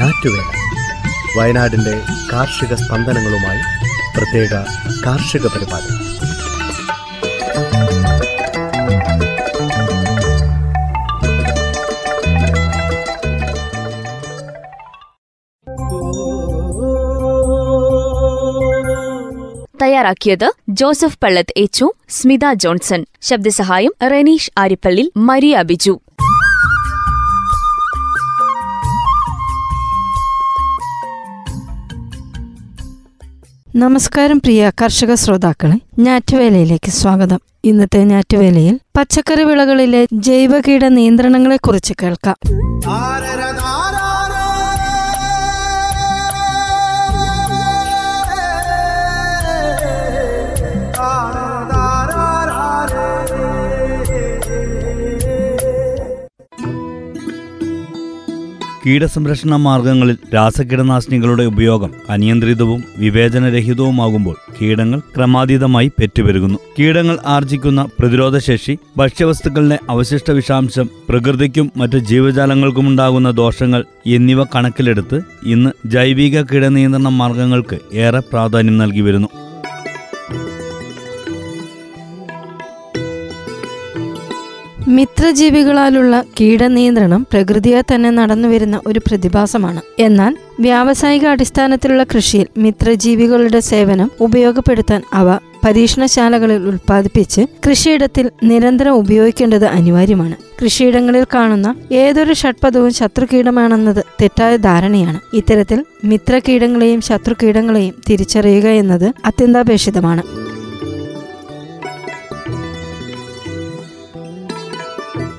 ഞാറ്റുവേല വയനാടിന്റെ കാർഷിക സ്പന്ദനങ്ങളുമായി പ്രത്യേക കാർഷിക പരിപാടി. തയ്യാറാക്കിയത് ജോസഫ് പള്ളത്ത് എച്ചു സ്മിത ജോൺസൺ. ശബ്ദസഹായം റെനീഷ് ആരിപ്പള്ളി മരിയ ബിജു. നമസ്കാരം പ്രിയ കർഷക ശ്രോതാക്കളെ ഞാറ്റുവേലയിലേക്ക് സ്വാഗതം. ഇന്നത്തെ ഞാറ്റുവേലയിൽ പച്ചക്കറി വിളകളിലെ ജൈവകീട നിയന്ത്രണങ്ങളെക്കുറിച്ച് കേൾക്കാം. കീടസംരക്ഷണ മാർഗങ്ങളിൽ രാസകീടനാശിനികളുടെ ഉപയോഗം അനിയന്ത്രിതവും വിവേചനരഹിതവുമാകുമ്പോൾ കീടങ്ങൾ ക്രമാതീതമായി പെറ്റുപെരുകുന്നു. കീടങ്ങൾ ആർജിക്കുന്ന പ്രതിരോധശേഷി ഭക്ഷ്യവസ്തുക്കളിലെ അവശിഷ്ട വിഷാംശം പ്രകൃതിക്കും മറ്റ് ജീവജാലങ്ങൾക്കുമുണ്ടാകുന്ന ദോഷങ്ങൾ എന്നിവ കണക്കിലെടുത്ത് ഇന്ന് ജൈവിക കീടനിയന്ത്രണ മാർഗങ്ങൾക്ക് ഏറെ പ്രാധാന്യം നൽകി വരുന്നു. മിത്രജീവികളാലുള്ള കീടനിയന്ത്രണം പ്രകൃതിയെ തന്നെ നടന്നുവരുന്ന ഒരു പ്രതിഭാസമാണ്. എന്നാൽ വ്യാവസായിക അടിസ്ഥാനത്തിലുള്ള കൃഷിയിൽ മിത്രജീവികളുടെ സേവനം ഉപയോഗപ്പെടുത്താൻ അവ പരീക്ഷണശാലകളിൽ ഉൽപ്പാദിപ്പിച്ച് കൃഷിയിടത്തിൽ നിരന്തരം ഉപയോഗിക്കേണ്ടത് അനിവാര്യമാണ്. കൃഷിയിടങ്ങളിൽ കാണുന്ന ഏതൊരു ഷഡ്പദവും ശത്രുകീടമാണെന്നത് തെറ്റായ ധാരണയാണ്. ഇത്തരത്തിൽ മിത്രകീടങ്ങളെയും ശത്രുകീടങ്ങളെയും തിരിച്ചറിയുക എന്നത് അത്യന്താപേക്ഷിതമാണ്.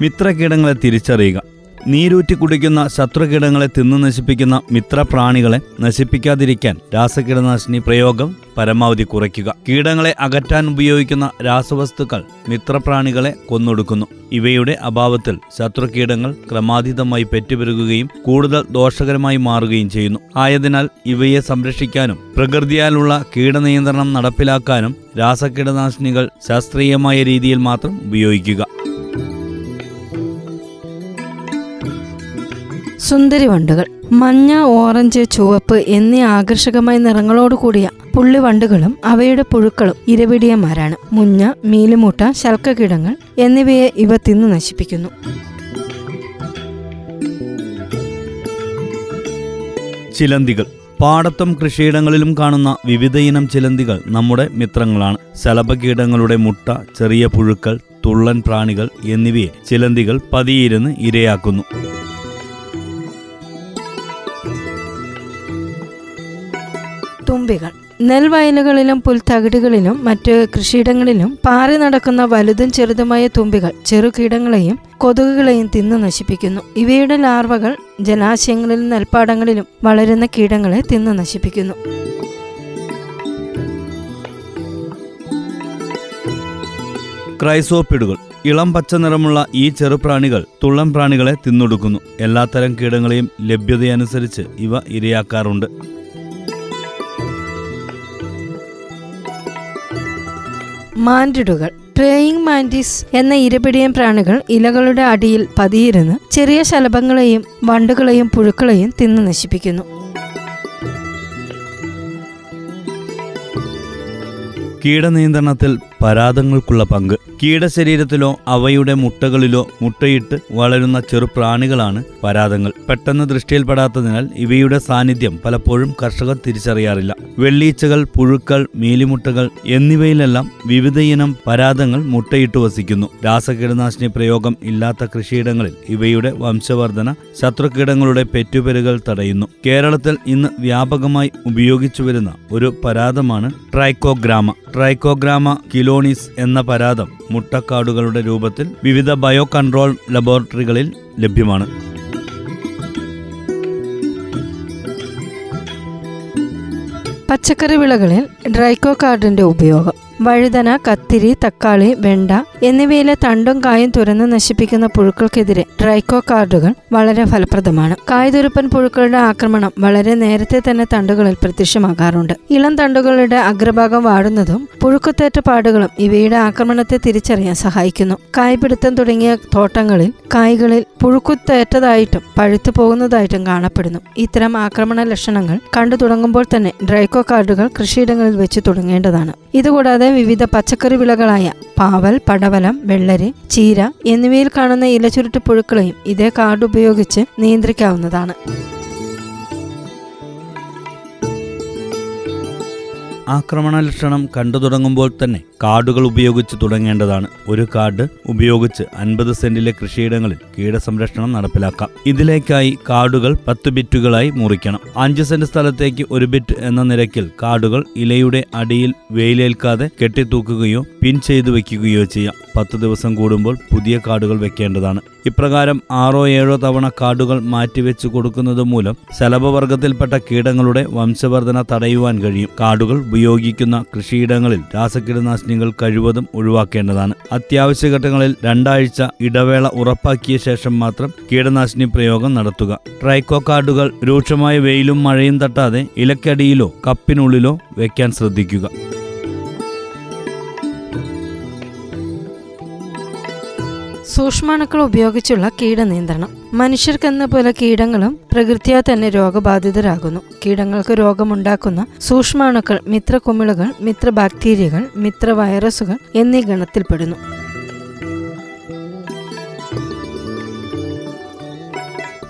മിത്രകീടങ്ങളെ തിരിച്ചറിയുക. നീരൂറ്റി കുടിക്കുന്ന ശത്രുകീടങ്ങളെ തിന്നു നശിപ്പിക്കുന്ന മിത്രപ്രാണികളെ നശിപ്പിക്കാതിരിക്കാൻ രാസകീടനാശിനി പ്രയോഗം പരമാവധി കുറയ്ക്കുക. കീടങ്ങളെ അകറ്റാൻ ഉപയോഗിക്കുന്ന രാസവസ്തുക്കൾ മിത്രപ്രാണികളെ കൊന്നൊടുക്കുന്നു. ഇവയുടെ അഭാവത്തിൽ ശത്രുകീടങ്ങൾ ക്രമാതീതമായി പെറ്റുപെരുകുകയും കൂടുതൽ ദോഷകരമായി മാറുകയും ചെയ്യുന്നു. ആയതിനാൽ ഇവയെ സംരക്ഷിക്കാനും പ്രകൃതിയാലുള്ള കീടനിയന്ത്രണം നടപ്പിലാക്കാനും രാസകീടനാശിനികൾ ശാസ്ത്രീയമായ രീതിയിൽ മാത്രം ഉപയോഗിക്കുക. സുന്ദരി വണ്ടുകൾ മഞ്ഞ ഓറഞ്ച് ചുവപ്പ് എന്നീ ആകർഷകമായ നിറങ്ങളോട് കൂടിയ പുള്ളിവണ്ടുകളും അവയുടെ പുഴുക്കളും ഇരവിടിയന്മാരാണ് മുഞ്ഞ മീലിമൂട്ട ശൽക്കകീടങ്ങൾ എന്നിവയെ ഇവ തിന്നു നശിപ്പിക്കുന്നു. ചിലന്തികൾ. പാടത്തും കൃഷിയിടങ്ങളിലും കാണുന്ന വിവിധയിനം ചിലന്തികൾ നമ്മുടെ മിത്രങ്ങളാണ്. ശലഭകീടങ്ങളുടെ മുട്ട ചെറിയ പുഴുക്കൾ തുള്ളൻ പ്രാണികൾ എന്നിവയെ ചിലന്തികൾ പതിയിരുന്ന് ഇരയാക്കുന്നു. തുമ്പികൾ നെൽവയലുകളിലും പുൽത്തകിടുകളിലും മറ്റ് കൃഷിയിടങ്ങളിലും പാറി നടക്കുന്ന വലുതും ചെറുതുമായ തുമ്പികൾ ചെറുകീടങ്ങളെയും കൊതുകുകളെയും തിന്നു നശിപ്പിക്കുന്നു. ഇവയുടെ ലാർവകൾ ജലാശയങ്ങളിലും നെൽപ്പാടങ്ങളിലും വളരുന്ന കീടങ്ങളെ തിന്നു നശിപ്പിക്കുന്നു. ക്രൈസോപ്പിഡുകൾ. ഇളം പച്ച നിറമുള്ള ഈ ചെറുപ്രാണികൾ തുള്ളം പ്രാണികളെ തിന്നൊടുക്കുന്നു. എല്ലാത്തരം കീടങ്ങളെയും ലഭ്യതയനുസരിച്ച് ഇവ ഇരയാക്കാറുണ്ട്. മാൻഡിടുകൾ പ്രേയിങ് മാൻഡിസ് എന്ന ഇരപിടിയൻ പ്രാണികൾ ഇലകളുടെ അടിയിൽ പതിയിരുന്ന് ചെറിയ ശലഭങ്ങളെയും വണ്ടുകളെയും പുഴുക്കളെയും തിന്ന് നശിപ്പിക്കുന്നു. കീടനിയന്ത്രണത്തിൽ പരാതങ്ങൾക്കുള്ള പങ്ക്. കീടശരീരത്തിലോ അവയുടെ മുട്ടകളിലോ മുട്ടയിട്ട് വളരുന്ന ചെറുപ്രാണികളാണ് പരാതങ്ങൾ പെട്ടെന്ന് ദൃഷ്ടിയിൽപ്പെടാത്തതിനാൽ ഇവയുടെ സാന്നിധ്യം പലപ്പോഴും കർഷകർ തിരിച്ചറിയാറില്ല. വെള്ളീച്ചകൾ പുഴുക്കൾ മീലിമുട്ടകൾ എന്നിവയിലെല്ലാം വിവിധയിനം പരാതങ്ങൾ മുട്ടയിട്ട് വസിക്കുന്നു. രാസകീടനാശിനി പ്രയോഗം ഇല്ലാത്ത കൃഷിയിടങ്ങളിൽ ഇവയുടെ വംശവർധന ശത്രുകീടങ്ങളുടെ പെറ്റുപെരുകൾ തടയുന്നു. കേരളത്തിൽ ഇന്ന് വ്യാപകമായി ഉപയോഗിച്ചു വരുന്ന ഒരു പരാതമാണ് ട്രൈക്കോഗ്രാമ. ട്രൈക്കോഗ്രാമ കിലോണിസ് എന്ന പരാതം മുട്ടക്കാടുകളുടെ രൂപത്തിൽ വിവിധ ബയോ കൺട്രോൾ ലബോറട്ടറികളിൽ ലഭ്യമാണ്. പച്ചക്കറി വിളകളിൽ ഡ്രൈക്കോ കാർഡിന്റെ ഉപയോഗം. വഴുതന കത്തിരി തക്കാളി വെണ്ട എന്നിവയിലെ തണ്ടും കായും തുരന്ന് നശിപ്പിക്കുന്ന പുഴുക്കൾക്കെതിരെ ഡ്രൈക്കോ കാർഡുകൾ വളരെ ഫലപ്രദമാണ്. കായ്തുരുപ്പൻ പുഴുക്കളുടെ ആക്രമണം വളരെ നേരത്തെ തന്നെ തണ്ടുകളിൽ പ്രത്യക്ഷമാകാറുണ്ട്. ഇളം തണ്ടുകളുടെ അഗ്രഭാഗം വാടുന്നതും പുഴുക്കുത്തേറ്റ പാടുകളും ഇവയുടെ ആക്രമണത്തെ തിരിച്ചറിയാൻ സഹായിക്കുന്നു. കായ്പിടുത്തം തുടങ്ങിയ തോട്ടങ്ങളിൽ കായ്കളിൽ പുഴുക്കുത്തേറ്റതായിട്ടും പഴുത്തു പോകുന്നതായിട്ടും കാണപ്പെടുന്നു. ഇത്തരം ആക്രമണ ലക്ഷണങ്ങൾ കണ്ടു തുടങ്ങുമ്പോൾ തന്നെ ഡ്രൈക്കോ കാർഡുകൾ കൃഷിയിടങ്ങളിൽ വെച്ച് തുടങ്ങേണ്ടതാണ്. ഇതുകൂടാതെ വിവിധ പച്ചക്കറി വിളകളായ പാവൽ പടവലം വെള്ളരി ചീര എന്നിവയിൽ കാണുന്ന ഇലചുരുട്ട് പുഴുക്കളെയും ഇതേ കാർഡ് ഉപയോഗിച്ച് നിയന്ത്രിക്കാവുന്നതാണ്. ആക്രമണ ലക്ഷണം കണ്ടു തുടങ്ങുമ്പോൾ തന്നെ കാർഡുകൾ ഉപയോഗിച്ച് തുടങ്ങേണ്ടതാണ്. ഒരു കാർഡ് ഉപയോഗിച്ച് അൻപത് സെന്റിലെ കൃഷിയിടങ്ങളിൽ കീടസംരക്ഷണം നടപ്പിലാക്കാം. ഇതിലേക്കായി കാർഡുകൾ പത്ത് ബിറ്റുകളായി മുറിക്കണം. അഞ്ച് സെന്റ് സ്ഥലത്തേക്ക് ഒരു ബിറ്റ് എന്ന നിരക്കിൽ കാർഡുകൾ ഇലയുടെ അടിയിൽ വെയിലേൽക്കാതെ കെട്ടിത്തൂക്കുകയോ പിൻ ചെയ്തു വെക്കുകയോ ചെയ്യാം. പത്ത് ദിവസം കൂടുമ്പോൾ പുതിയ കാർഡുകൾ വെക്കേണ്ടതാണ്. ഇപ്രകാരം ആറോ ഏഴോ തവണ കാർഡുകൾ മാറ്റിവെച്ചു കൊടുക്കുന്നത് മൂലം ശലഭവർഗത്തിൽപ്പെട്ട കീടങ്ങളുടെ വംശവർധന തടയുവാൻ കഴിയും. കാർഡുകൾ ഉപയോഗിക്കുന്ന കൃഷിയിടങ്ങളിൽ രാസകീടനാശിനികൾ കഴിവതും ഒഴിവാക്കേണ്ടതാണ്. അത്യാവശ്യ ഘട്ടങ്ങളിൽ രണ്ടാഴ്ച ഇടവേള ഉറപ്പാക്കിയ ശേഷം മാത്രം കീടനാശിനി പ്രയോഗം നടത്തുക. ട്രൈക്കോ കാർഡുകൾ രൂക്ഷമായ വെയിലും മഴയും തട്ടാതെ ഇലക്കടിയിലോ കപ്പിനുള്ളിലോ വയ്ക്കാൻ ശ്രദ്ധിക്കുക. സൂക്ഷ്മാണുക്കൾ ഉപയോഗിച്ചുള്ള കീടനിയന്ത്രണം. മനുഷ്യർക്കെന്ന പോലെ കീടങ്ങളും പ്രകൃതിയാ തന്നെ രോഗബാധിതരാകുന്നു. കീടങ്ങൾക്ക് രോഗമുണ്ടാക്കുന്ന സൂക്ഷ്മാണുക്കൾ മിത്ര കുമിളുകൾ മിത്ര ബാക്ടീരിയകൾ മിത്ര വൈറസുകൾ എന്നീ ഗണത്തിൽപ്പെടുന്നു.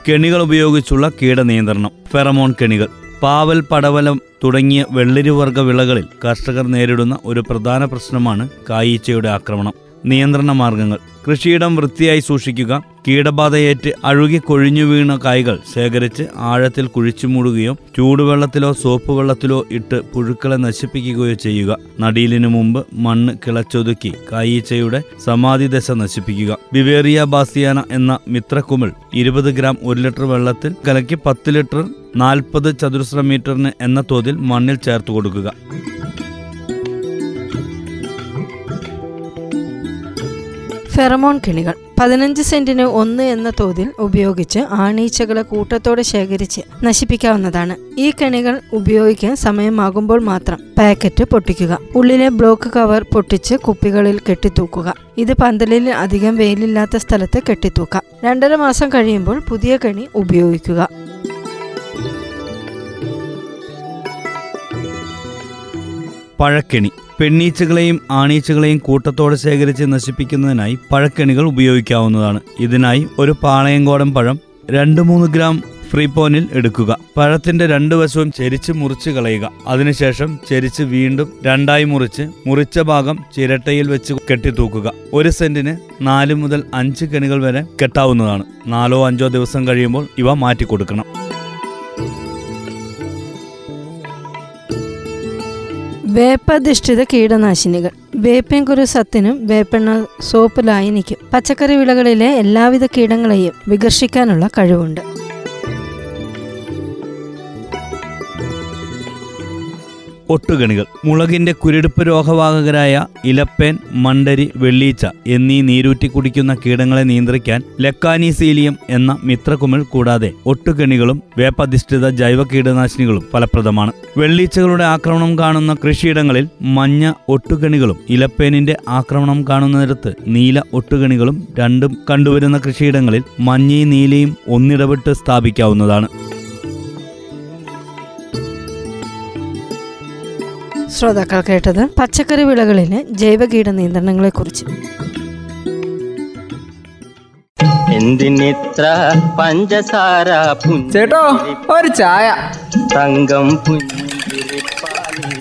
കെണികൾ ഉപയോഗിച്ചുള്ള കീടനിയന്ത്രണം. ഫെറമോൺ കെണികൾ. പാവൽ പടവലം തുടങ്ങിയ വെള്ളരിവർഗ വിളകളിൽ കർഷകർ നേരിടുന്ന ഒരു പ്രധാന പ്രശ്നമാണ് കായീച്ചയുടെ ആക്രമണം. നിയന്ത്രണ മാർഗങ്ങൾ. കൃഷിയിടം വൃത്തിയായി സൂക്ഷിക്കുക. കീടബാധയേറ്റ് അഴുകി കൊഴിഞ്ഞു വീണ കായ്കൾ ശേഖരിച്ച് ആഴത്തിൽ കുഴിച്ചു മൂടുകയോ ചൂടുവെള്ളത്തിലോ സോപ്പ് വെള്ളത്തിലോ ഇട്ട് പുഴുക്കളെ നശിപ്പിക്കുകയോ ചെയ്യുക. നടീലിനു മുമ്പ് മണ്ണ് കിളച്ചൊതുക്കി കായീച്ചയുടെ സമാധി ദശ നശിപ്പിക്കുക. ബിവേറിയ ബാസിയാന എന്ന മിത്രക്കുമിൾ ഇരുപത് ഗ്രാം ഒരു ലിറ്റർ വെള്ളത്തിൽ കലക്കി പത്ത് ലിറ്റർ നാൽപ്പത് ചതുരശ്ര മീറ്ററിന് എന്ന തോതിൽ മണ്ണിൽ ചേർത്ത് കൊടുക്കുക. ഫെറമോൺ കിണികൾ പതിനഞ്ച് സെന്റിന് ഒന്ന് എന്ന തോതിൽ ഉപയോഗിച്ച് ആണീച്ചകളെ കൂട്ടത്തോടെ ശേഖരിച്ച് നശിപ്പിക്കാവുന്നതാണ്. ഈ കെണികൾ ഉപയോഗിക്കാൻ സമയമാകുമ്പോൾ മാത്രം പാക്കറ്റ് പൊട്ടിക്കുക. ഉള്ളിലെ ബ്ലോക്ക് കവർ പൊട്ടിച്ച് കുപ്പികളിൽ കെട്ടിത്തൂക്കുക. ഇത് പന്തലിൽ അധികം വെയിലില്ലാത്ത സ്ഥലത്ത് കെട്ടിത്തൂക്കാം. രണ്ടര മാസം കഴിയുമ്പോൾ പുതിയ കെണി ഉപയോഗിക്കുക. പഴക്കെണി. പെണ്ണീച്ചകളെയും ആണീച്ചകളെയും കൂട്ടത്തോടെ ശേഖരിച്ച് നശിപ്പിക്കുന്നതിനായി പഴക്കെണികൾ ഉപയോഗിക്കാവുന്നതാണ്. ഇതിനായി ഒരു പാളയങ്കോടൻ പഴം രണ്ട് മൂന്ന് ഗ്രാം ഫ്രീപോനിൽ എടുക്കുക. പഴത്തിന്റെ രണ്ടു വശവും ചെരിച്ച് മുറിച്ച് കളയുക. അതിനുശേഷം ചെരിച്ച് വീണ്ടും രണ്ടായി മുറിച്ച് മുറിച്ച ഭാഗം ചിരട്ടയിൽ വെച്ച് കെട്ടിത്തൂക്കുക. ഒരു സെന്റിന് നാല് മുതൽ അഞ്ച് കെണികൾ വരെ കെട്ടാവുന്നതാണ്. നാലോ അഞ്ചോ ദിവസം കഴിയുമ്പോൾ ഇവ മാറ്റിക്കൊടുക്കണം. വേപ്പധിഷ്ഠിത കീടനാശിനികൾ. വേപ്പൻ കുരു സത്തിനും വേപ്പെണ്ണ സോപ്പ് ലായനിക്കും പച്ചക്കറി വിളകളിലെ എല്ലാവിധ കീടങ്ങളെയും വികർഷിക്കാനുള്ള കഴിവുണ്ട്. ഒട്ടുകണികൾ. മുളകിന്റെ കുരുടുപ്പ് രോഗവാഹകരായ ഇലപ്പേൻ മണ്ടരി വെള്ളീച്ച എന്നീ നീരൂറ്റി കുടിക്കുന്ന കീടങ്ങളെ നിയന്ത്രിക്കാൻ ലക്കാനീസീലിയം എന്ന മിത്രകുമിൾ കൂടാതെ ഒട്ടുകണികളും വേപ്പധിഷ്ഠിത ജൈവ കീടനാശിനികളും ഫലപ്രദമാണ്. വെള്ളീച്ചകളുടെ ആക്രമണം കാണുന്ന കൃഷിയിടങ്ങളിൽ മഞ്ഞ ഒട്ടുകണികളും ഇലപ്പേനിന്റെ ആക്രമണം കാണുന്നിടത്ത് നീല ഒട്ടുകണികളും രണ്ടും കണ്ടുവരുന്ന കൃഷിയിടങ്ങളിൽ മഞ്ഞയും നീലയും ഒന്നിടവിട്ട് സ്ഥാപിക്കാവുന്നതാണ്. ശ്രോതാക്കൾ കേട്ടത് പച്ചക്കറി വിളകളിലെ ജൈവ കീട നിയന്ത്രണങ്ങളെക്കുറിച്ച്. എന്തിനിത്ര പഞ്ചസാര ചേട്ടോ ഒരു ചായ. തങ്കം പുഞ്ചിരിപ്പാലിൽ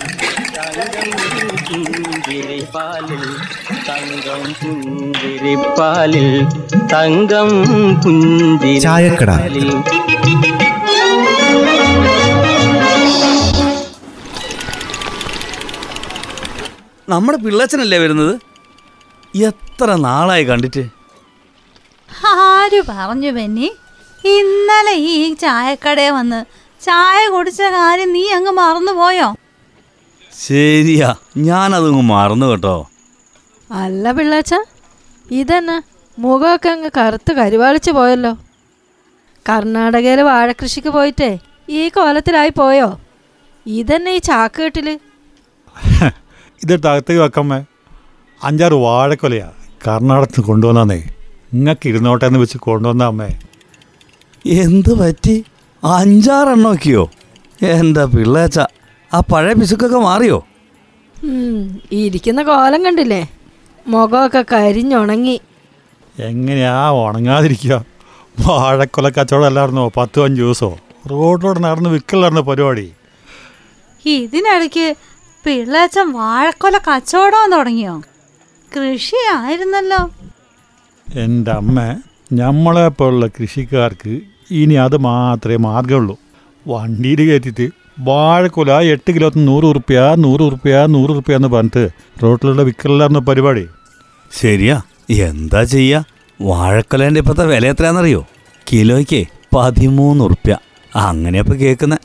തങ്കം പുഞ്ചിരിപ്പാലിൽ തങ്കം പുഞ്ചിരിപ്പാലിൽ നമ്മുടെ പിള്ളച്ചനല്ലേ വരുന്നത്? എത്ര നാളായി കണ്ടിട്ട്? ആര് പറഞ്ഞു ബെന്നി? ഇന്നലെ ഈ ചായക്കടയിൽ വന്ന് ചായ കുടിച്ച കാര്യം നീ അങ്ങ് മറന്നുപോയോ? ശരിയാ ഞാനതങ്ങ് മറന്നു കേട്ടോ. അല്ല പിള്ളാച്ച ഇതന്നെ? മുഖമൊക്കെ അങ്ങ് കറുത്ത് കരുവാളിച്ച് പോയല്ലോ. കർണാടകയിലെ വാഴക്കൃഷിക്ക് പോയിട്ടേ ഈ കോലത്തിലായി പോയോ? ഇതന്നെ ഈ ചാക്കുകെട്ടിൽ ഇതിട്ട് അകത്തേക്ക് വെക്കമ്മേ അഞ്ചാറ് വാഴക്കൊലയാ. കർണാടകത്ത് കൊണ്ടുവന്നേ ഇങ്ങക്ക് ഇരുന്നോട്ടെ എന്ന് വെച്ച് കൊണ്ടുവന്ന അമ്മേ. എന്ത് പറ്റി? അഞ്ചാറെണ്ണോക്കിയോ? എന്താ പിള്ളേച്ച ആ പഴയ പിശുക്കൊക്കെ മാറിയോ? ഇരിക്കുന്ന കോലം കണ്ടില്ലേ? മുഖമൊക്കെ കരിഞ്ഞുണങ്ങി. എങ്ങനെയാ ഉണങ്ങാതിരിക്കുക? വാഴക്കൊല കച്ചവടം അല്ലായിരുന്നോ? പത്ത് അഞ്ച് ദിവസമോ റോഡിലൂടെ നടന്ന് വിൽക്കലായിരുന്നു പരിപാടി? ഇതിനിടയ്ക്ക് പിള്ളേച്ചൻ വാഴക്കൊല കച്ചവടം തുടങ്ങിയോ? കൃഷി ആയിരുന്നല്ലോ എന്റെ അമ്മ നമ്മളെ പോലുള്ള കൃഷിക്കാർക്ക് ഇനി അത് മാത്രമേ മാർഗമുള്ളൂ വണ്ടിയിൽ കയറ്റിയിട്ട് വാഴക്കൊല എട്ട് കിലോ നൂറ് ഉറുപ്പ്യ നൂറ് ഉറുപ്പ്യ നൂറ് ഉറുപ്പ്യ എന്ന് പറഞ്ഞിട്ട് റോട്ടിലുള്ള വിൽക്കലായിരുന്നു പരിപാടി. ശരിയാ എന്താ ചെയ്യാ? വാഴക്കൊലേന്റെ ഇപ്പോഴത്തെ വില എത്രയാണെന്നറിയോ? കിലോയ്ക്ക് പതിമൂന്ന് ഉറുപ്പ്യ. അങ്ങനെയപ്പോൾ കേൾക്കുന്ന.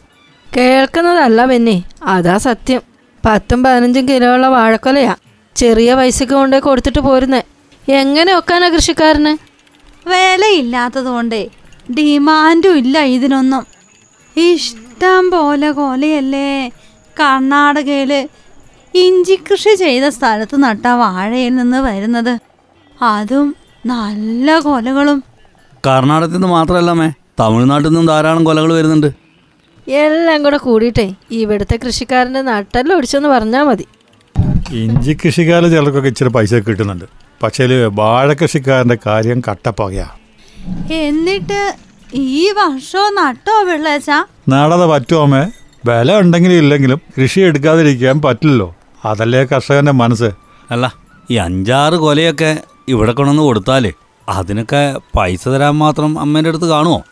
കേൾക്കുന്നതല്ല പിന്നെ അതാ സത്യം. പത്തും പതിനഞ്ചും കിലോ ഉള്ള വാഴക്കൊലയാ. ചെറിയ പൈസക്ക് കൊണ്ടേ കൊടുത്തിട്ട് പോരുന്നേ. എങ്ങനെ ഒക്കാനാ കൃഷിക്കാരന്? വിലയില്ലാത്തത് കൊണ്ടേ ഡിമാൻഡും ഇല്ല ഇതിനൊന്നും. ഇഷ്ടം പോലെ കൊലയല്ലേ. കർണാടകയിൽ ഇഞ്ചി കൃഷി ചെയ്ത സ്ഥലത്ത് നട്ട വാഴയിൽ നിന്ന് വരുന്നത്. അതും നല്ല കൊലകളും. കർണാടകത്തിൽ നിന്ന് മാത്രമല്ലമ്മേ തമിഴ്നാട്ടിൽ നിന്നും ധാരാളം കൊലകൾ വരുന്നുണ്ട്. എല്ലാം കൂടെ കൂടിയിട്ടേ ഇവിടുത്തെ കൃഷിക്കാരന്റെ നട്ടെല്ലാം ഒടിച്ചെന്ന് പറഞ്ഞാൽ മതി. ഇഞ്ചി കൃഷിക്കാര് ചിലർക്കൊക്കെ ഇച്ചിരി പൈസ കിട്ടുന്നുണ്ട്. പക്ഷേ വാഴ കൃഷിക്കാരന്റെ കാര്യം കട്ടപ്പകയാ. എന്നിട്ട് ഈ വർഷോ നട്ടോ പിള്ളേച്ച നാടതെ പറ്റുമേ വില ഉണ്ടെങ്കിലും ഇല്ലെങ്കിലും കൃഷി എടുക്കാതിരിക്കാൻ പറ്റില്ലല്ലോ. അതല്ലേ കർഷകന്റെ മനസ്സ്. അല്ല ഈ അഞ്ചാറ് കൊലയൊക്കെ ഇവിടെ കൊണ്ടുവന്ന് കൊടുത്താലേ അതിനൊക്കെ പൈസ തരാൻ മാത്രം അമ്മേന്റെ അടുത്ത് കാണുമോ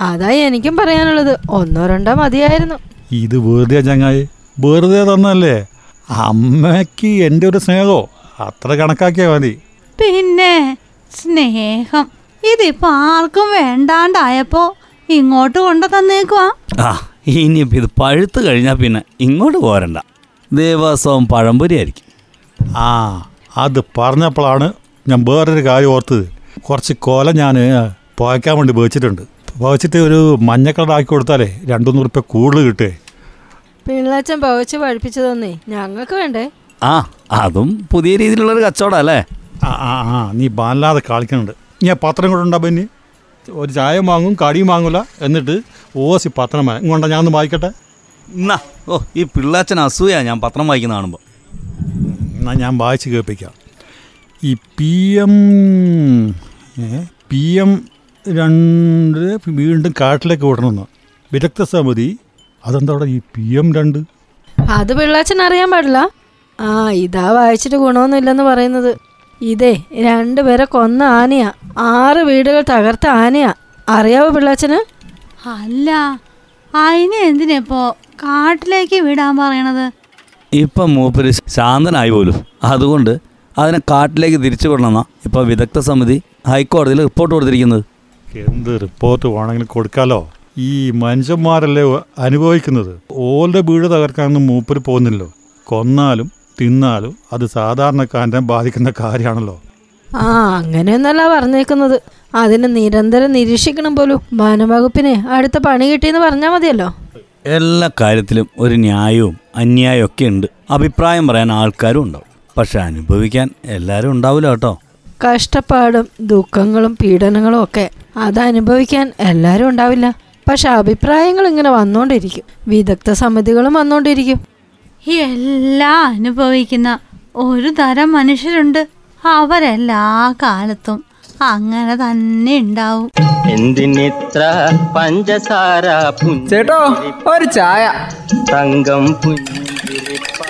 അതാ എനിക്കും പറയാനുള്ളത്. ഒന്നോ രണ്ടോ മതിയായിരുന്നു. ഇത് വെറുതെ ചങ്ങായി. വെറുതെ തന്നല്ലേ? അമ്മയ്ക്ക് എന്റെ ഒരു സ്നേഹമോ അത്ര കണക്കാക്കിയാ മതി. പിന്നെ സ്നേഹം. ഇതിപ്പോ ആർക്കും വേണ്ടാണ്ടായപ്പോ ഇങ്ങോട്ട് കൊണ്ടു തന്നേക്കുവാ. ആ ഇനിയിപ്പോൾ ഇത് പഴുത്ത് കഴിഞ്ഞാ പിന്നെ ഇങ്ങോട്ട് പോരണ്ട. ദേവസ്വം പഴംപൊരി ആയിരിക്കും. ആ അത് പറഞ്ഞപ്പോഴാണ് ഞാൻ വേറൊരു കാര്യം ഓർത്തത്. കുറച്ച് കൊല ഞാൻ പോയക്കാൻ വേണ്ടി വേച്ചിട്ടുണ്ട്. പുകച്ചിട്ട് ഒരു മഞ്ഞക്കളറാക്കി കൊടുത്താലേ രണ്ടു റുപ്യ കൂടുതൽ കിട്ടേ. പിള്ളാച്ചൻ പകച്ച് പഠിപ്പിച്ചതൊന്നേ ഞങ്ങൾക്ക് വേണ്ടേ? ആ അതും പുതിയ രീതിയിലുള്ളൊരു കച്ചവടം അല്ലേ? ആ ആ ആ നീ ബാലാതെ കളിക്കുന്നുണ്ട് ഞാൻ പത്രം കൂടെ ഉണ്ടാവും പിന്നെ ഒരു ചായ വാങ്ങും കടിയും വാങ്ങൂല. എന്നിട്ട് ഓസി പത്രം ഇങ്ങോട്ടാ ഞാൻ ഒന്ന് വായിക്കട്ടെ? എന്നാ ഓ ഈ പിള്ളാച്ചൻ അസൂയ ഞാൻ പത്രം വായിക്കുന്ന കാണുമ്പോൾ എന്നാ ഞാൻ വായിച്ച് കേൾപ്പിക്കാം. ഈ പി എം പി എം രണ്ട് വീണ്ടും കാട്ടിലേക്ക് വിടണമെന്ന് വിദഗ്ധ സമിതി അതെന്താ അവിടെ ഈ പി എം രണ്ട്? അത് പിള്ളാച്ചൻ അറിയാൻ പാടില്ല. ആ ഇതാ വായിച്ചിട്ട് ഗുണമൊന്നുമില്ലെന്ന് പറയുന്നത്. ഇതേ രണ്ടുപേരെ കൊന്ന ആനയാ. ആറ് വീടുകൾ തകർത്ത ആനയാ. അറിയാവോ പിള്ളാച്ചന്? അല്ല അതിനെ എന്തിനിപ്പോ കാട്ടിലേക്ക് വിടാൻ പറയണത്? ഇപ്പം മൂപ്പര് ശാന്തനായി പോലും. അതുകൊണ്ട് അതിനെ കാട്ടിലേക്ക് തിരിച്ചു വിടണമെന്നാ ഇപ്പം വിദഗ്ധ സമിതി ഹൈക്കോടതിയിൽ റിപ്പോർട്ട് കൊടുത്തിരിക്കുന്നത്. എന്ത് റിപ്പോർട്ട് വേണമെങ്കിലും കൊടുക്കാലോ? ഈ മനുഷ്യന്മാരല്ലേ അനുഭവിക്കുന്നത്? ഓളുടെ വീട് തകർക്കാനൊന്നും മൂപ്പര് പോകുന്നില്ലല്ലോ. കൊന്നാലും തിന്നാലും അത് സാധാരണക്കാരനെ ബാധിക്കുന്ന കാര്യമാണല്ലോ. ആ അങ്ങനെയൊന്നല്ല പറഞ്ഞേക്കുന്നത്. അതിന് നിരന്തരം നിരീക്ഷിക്കണം പോലും. വനംവകുപ്പിനെ അടുത്ത പണി കിട്ടിയെന്ന് പറഞ്ഞാൽ മതിയല്ലോ. എല്ലാ കാര്യത്തിലും ഒരു ന്യായവും അന്യായവും ഒക്കെ ഉണ്ട്. അഭിപ്രായം പറയാൻ ആൾക്കാരും ഉണ്ടാവും. പക്ഷെ അനുഭവിക്കാൻ എല്ലാവരും ഉണ്ടാവില്ല കേട്ടോ. കഷ്ടപ്പാടും ദുഃഖങ്ങളും പീഡനങ്ങളും ഒക്കെ അത് അനുഭവിക്കാൻ എല്ലാവരും ഉണ്ടാവില്ല. പക്ഷെ അഭിപ്രായങ്ങൾ ഇങ്ങനെ വന്നുകൊണ്ടിരിക്കും വിദഗ്ധ സമിതികളും വന്നുകൊണ്ടിരിക്കും എല്ലാം അനുഭവിക്കുന്ന ഒരു തരം മനുഷ്യരുണ്ട്. അവരെല്ലാ കാലത്തും അങ്ങനെ തന്നെ ഉണ്ടാവും. എന്തിനിത്ര പഞ്ചസാര ചേട്ടോ ഒരു ചായ. തങ്കം പുഞ്ചിരിപ്പാലിൽ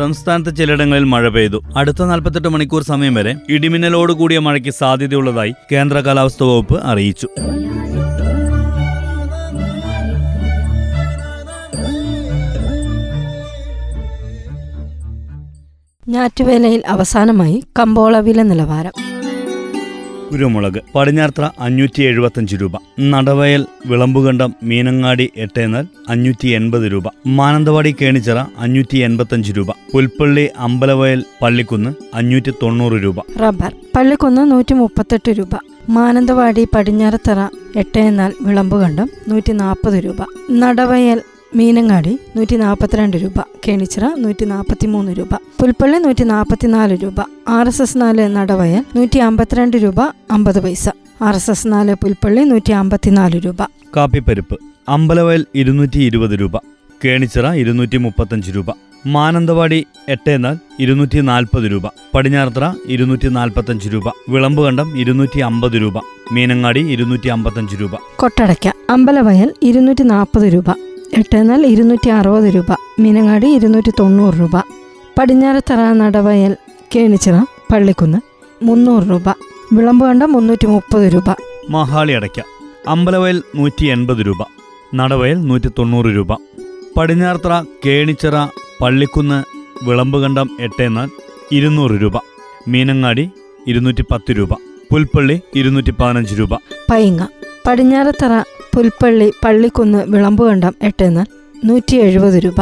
സംസ്ഥാനത്ത് ചിലയിടങ്ങളിൽ മഴ പെയ്തു. അടുത്ത നാൽപ്പത്തെട്ട് മണിക്കൂർ സമയം വരെ ഇടിമിന്നലോട് കൂടിയ മഴയ്ക്ക് സാധ്യതയുള്ളതായി കേന്ദ്ര കാലാവസ്ഥാ വകുപ്പ് അറിയിച്ചു. ഞാറ്റുവേലയിൽ അവസാനമായി കമ്പോള വില നിലവാരം. കുരുമുളക് പടിഞ്ഞാർത്ര അഞ്ഞൂറ്റി എഴുപത്തഞ്ച് രൂപ. നടവയൽ വിളമ്പുകണ്ടം മീനങ്ങാടി എട്ടേനാൽ അഞ്ഞൂറ്റി എൺപത് രൂപ. മാനന്തവാടി കേണിച്ചിറ അഞ്ഞൂറ്റി എൺപത്തഞ്ച് രൂപ. പുൽപ്പള്ളി അമ്പലവയൽ പള്ളിക്കുന്ന് അഞ്ഞൂറ്റി തൊണ്ണൂറ് രൂപ. റബ്ബർ പള്ളിക്കുന്ന് നൂറ്റി മുപ്പത്തെട്ട് രൂപ. മാനന്തവാടി പടിഞ്ഞാറത്തറ എട്ടേനാൽ വിളമ്പുകണ്ടം നൂറ്റി നാൽപ്പത് രൂപ. നടവയൽ മീനങ്ങാടി നൂറ്റി നാൽപ്പത്തിരണ്ട് രൂപ കേണിച്ചിറ നൂറ്റി നാൽപ്പത്തി മൂന്ന് രൂപ പുൽപ്പള്ളി നൂറ്റി നാൽപ്പത്തിനാല് രൂപ ആർ എസ് എസ് നാല് നടവയൽ നൂറ്റി അമ്പത്തിരണ്ട് രൂപ അമ്പത് പൈസ ആർ എസ് എസ് നാല് പുൽപ്പള്ളി നൂറ്റി അമ്പത്തിനാല് രൂപ. കാപ്പിപ്പരിപ്പ് അമ്പലവയൽ ഇരുന്നൂറ്റി ഇരുപത് രൂപ കേണിച്ചിറ ഇരുന്നൂറ്റി മുപ്പത്തഞ്ച് രൂപ മാനന്തവാടി എട്ടേനാൽ ഇരുന്നൂറ്റി നാൽപ്പത് രൂപ പടിഞ്ഞാറത്ര ഇരുന്നൂറ്റി നാൽപ്പത്തഞ്ച് രൂപ വിളമ്പുകണ്ടം ഇരുന്നൂറ്റി അമ്പത് രൂപ മീനങ്ങാടി ഇരുന്നൂറ്റി അമ്പത്തഞ്ച് രൂപ. കൊട്ടടയ്ക്ക അമ്പലവയൽ ഇരുന്നൂറ്റി നാൽപ്പത് രൂപ. എട്ടേനാൽ ഇരുന്നൂറ്റി അറുപത് രൂപ മീനങ്ങാടി ഇരുന്നൂറ്റി തൊണ്ണൂറ് രൂപ പടിഞ്ഞാറത്തറ നടവയൽ കേണിച്ചിറ പള്ളിക്കുന്ന് മുന്നൂറ് രൂപ വിളമ്പുകണ്ട മുന്നൂറ്റി മുപ്പത് രൂപ. മഹാളി അടയ്ക്ക അമ്പലവയൽ നൂറ്റി എൺപത് രൂപ നടവയൽ നൂറ്റി തൊണ്ണൂറ് രൂപ പടിഞ്ഞാറത്തറ കേണിച്ചിറ പള്ളിക്കുന്ന് വിളമ്പുകണ്ടം എട്ടെന്നാൽ ഇരുന്നൂറ് രൂപ മീനങ്ങാടി ഇരുന്നൂറ്റി പത്ത് രൂപ പുൽപ്പള്ളി ഇരുന്നൂറ്റി പതിനഞ്ച് രൂപ. പൈങ്ങ പടിഞ്ഞാറത്തറ പുൽപ്പള്ളി പള്ളിക്കുന്ന് വിളമ്പുകണ്ടം എട്ടെന്നാൽ നൂറ്റി എഴുപത് രൂപ.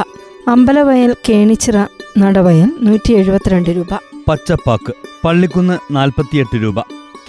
അമ്പലവയൽ കേണിച്ചിറ നടവയൽ നൂറ്റി എഴുപത്തിരണ്ട് രൂപ. പച്ചപ്പാക്ക് പള്ളിക്കുന്ന് നാൽപ്പത്തിയെട്ട് രൂപ.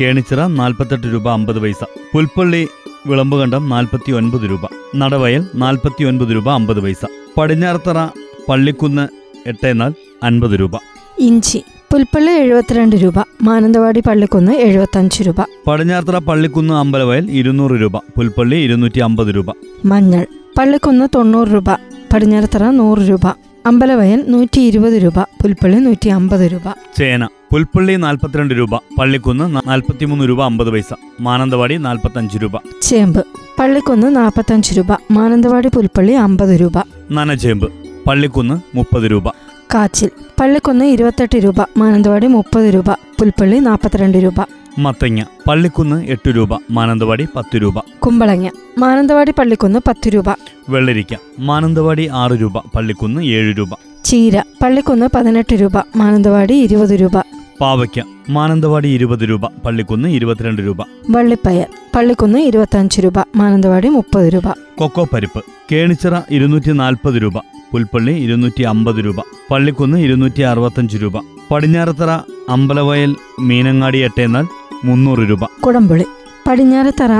കേണിച്ചിറ നാൽപ്പത്തെട്ട് രൂപ അമ്പത് പൈസ. പുൽപ്പള്ളി വിളമ്പുകണ്ടം നാൽപ്പത്തി ഒൻപത് രൂപ. നടവയൽ നാൽപ്പത്തി ഒൻപത് രൂപ അമ്പത് പൈസ. പടിഞ്ഞാറത്തറ പള്ളിക്കുന്ന് എട്ടേനാൽ അൻപത് രൂപ. ഇഞ്ചി പുൽപ്പള്ളി എഴുപത്തിരണ്ട് രൂപ മാനന്തവാടി പള്ളിക്കുന്ന് എഴുപത്തഞ്ച് രൂപ. പടിഞ്ഞാർത്തറ പള്ളിക്കുന്ന് അമ്പലവയൽ ഇരുന്നൂറ് രൂപ പുൽപ്പള്ളി ഇരുന്നൂറ്റി അമ്പത് രൂപ. മഞ്ഞൾ പള്ളിക്കുന്ന് തൊണ്ണൂറ് രൂപ പടിഞ്ഞാറത്തറ നൂറ് രൂപ അമ്പലവയൽ നൂറ്റി ഇരുപത് രൂപ പുൽപ്പള്ളി നൂറ്റി അമ്പത് രൂപ. ചേന പുൽപ്പള്ളി നാൽപ്പത്തിരണ്ട് രൂപ പള്ളിക്കുന്ന് നാൽപ്പത്തിമൂന്ന് രൂപ അമ്പത് പൈസ മാനന്തവാടി നാൽപ്പത്തഞ്ച് രൂപ. ചേമ്പ് പള്ളിക്കുന്ന് നാൽപ്പത്തഞ്ച് രൂപ മാനന്തവാടി പുൽപ്പള്ളി അമ്പത് രൂപ. നനചേമ്പ് പള്ളിക്കുന്ന് മുപ്പത് രൂപ. കാച്ചിൽ. പള്ളിക്കുന്ന് ഇരുപത്തെട്ട് രൂപ. മാനന്തവാടി മുപ്പത് രൂപ. പുൽപ്പള്ളി നാൽപ്പത്തിരണ്ട് രൂപ. മത്തങ്ങ. പള്ളിക്കുന്ന് എട്ട് രൂപ. മാനന്തവാടി പത്ത് രൂപ. കുമ്പളങ്ങ. മാനന്തവാടി പള്ളിക്കുന്ന് പത്ത് രൂപ. വെള്ളരിക്ക. മാനന്തവാടി ആറ് രൂപ. പള്ളിക്കുന്ന് ഏഴ് രൂപ. ചീര. പള്ളിക്കുന്ന് പതിനെട്ട് രൂപ. മാനന്തവാടി ഇരുപത് രൂപ. പാവയ്ക്ക മാനന്തവാടി ഇരുപത് രൂപ പള്ളിക്കുന്ന് ഇരുപത്തിരണ്ട് രൂപ. വള്ളിപ്പയർ പള്ളിക്കുന്ന് ഇരുപത്തഞ്ച് രൂപ മാനന്തവാടി മുപ്പത് രൂപ. കൊക്കോ പരിപ്പ് കേണിച്ചിറ ഇരുന്നൂറ്റി നാൽപ്പത് രൂപ പുൽപ്പള്ളി ഇരുന്നൂറ്റി അമ്പത് രൂപ പള്ളിക്കുന്ന് ഇരുന്നൂറ്റി അറുപത്തഞ്ച് രൂപ പടിഞ്ഞാറത്തറ അമ്പലവയൽ മീനങ്ങാടി എട്ടേന്നാൽ മുന്നൂറ് രൂപ. കുടംപുളി പടിഞ്ഞാറത്തറ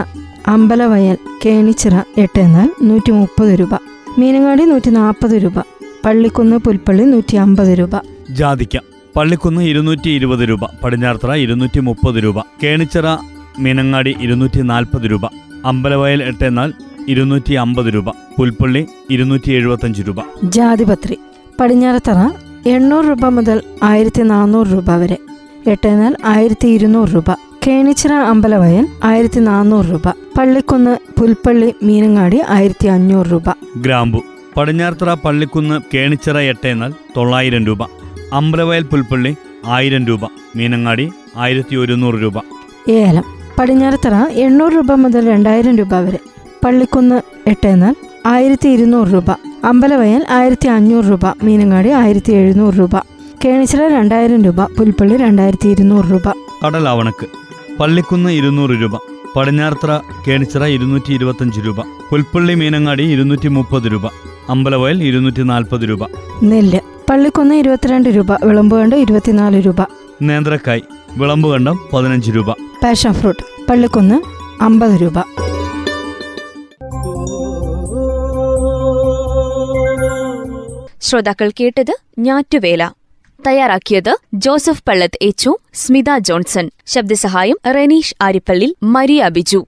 അമ്പലവയൽ കേണിച്ചിറ എട്ടേന്നാൽ നൂറ്റി മുപ്പത് രൂപ മീനങ്ങാടി നൂറ്റി നാൽപ്പത് രൂപ പള്ളിക്കുന്ന് പുൽപ്പള്ളി നൂറ്റി അമ്പത് രൂപ. ജാതിക്ക പള്ളിക്കുന്ന് ഇരുന്നൂറ്റി ഇരുപത് രൂപ പടിഞ്ഞാറത്തറ ഇരുന്നൂറ്റി മുപ്പത് രൂപ കേണിച്ചിറ മീനങ്ങാടി ഇരുന്നൂറ്റി നാൽപ്പത് രൂപ അമ്പലവയൽ എട്ടേന്നാൽ ഇരുന്നൂറ്റി അമ്പത് രൂപ പുൽപ്പള്ളി ഇരുന്നൂറ്റി എഴുപത്തഞ്ച് രൂപ. ജാതിപത്രി പടിഞ്ഞാറത്തറ എണ്ണൂറ് രൂപ മുതൽ ആയിരത്തി നാനൂറ് രൂപ വരെ എട്ടെന്നാൽ ആയിരത്തി ഇരുന്നൂറ് രൂപ കേണിച്ചിറ അമ്പലവയൽ ആയിരത്തി നാനൂറ് രൂപ പള്ളിക്കുന്ന് പുൽപ്പള്ളി മീനങ്ങാടി ആയിരത്തി അഞ്ഞൂറ് രൂപ. ഗ്രാമ്പു പടിഞ്ഞാർത്തറ പള്ളിക്കുന്ന് കേണിച്ചിറ എട്ടേന്നാൽ തൊള്ളായിരം രൂപ അമ്പലവയൽ പുൽപ്പള്ളി ആയിരം രൂപ മീനങ്ങാടി ആയിരത്തി ഒരുന്നൂറ് രൂപ. ഏലം പടിഞ്ഞാറത്തറ എണ്ണൂറ് രൂപ മുതൽ രണ്ടായിരം രൂപ വരെ. പള്ളിക്കുന്ന് എട്ടെന്നാൽ ആയിരത്തി ഇരുന്നൂറ് രൂപ അമ്പലവയൽ ആയിരത്തി അഞ്ഞൂറ് രൂപ മീനങ്ങാടി ആയിരത്തി എഴുന്നൂറ് രൂപ. കേണിച്ചിറ രണ്ടായിരം രൂപ പുൽപ്പള്ളി രണ്ടായിരത്തി ഇരുന്നൂറ് രൂപ. കടലാവണക്ക് പള്ളിക്കുന്ന് ഇരുന്നൂറ് രൂപ പടിഞ്ഞാറത്തറ കേണിച്ചിറ ഇരുന്നൂറ്റി ഇരുപത്തഞ്ച് രൂപ പുൽപ്പള്ളി മീനങ്ങാടി ഇരുന്നൂറ്റി മുപ്പത് രൂപ അമ്പലവയൽ ഇരുന്നൂറ്റി നാൽപ്പത് രൂപ. നെല്ല് പള്ളിക്കുന്ന് ഇരുപത്തിരണ്ട് രൂപ വിളമ്പുകണ്ട് ഇരുപത്തിനാല് രൂപ. നേന്ത്രക്കായ് വിളമ്പുകണ്ടം പതിനഞ്ച് രൂപ. പാഷൻ ഫ്രൂട്ട് പള്ളിക്കുന്ന് അമ്പത് രൂപ. ശ്രോതാക്കൾ കേട്ടത് ഞാറ്റുവേല. തയ്യാറാക്കിയത് ജോസഫ് പള്ളത്ത് എച്ചു സ്മിത ജോൺസൺ. ശബ്ദസഹായം റെനീഷ് ആരിപ്പള്ളി മരിയ ബിജു.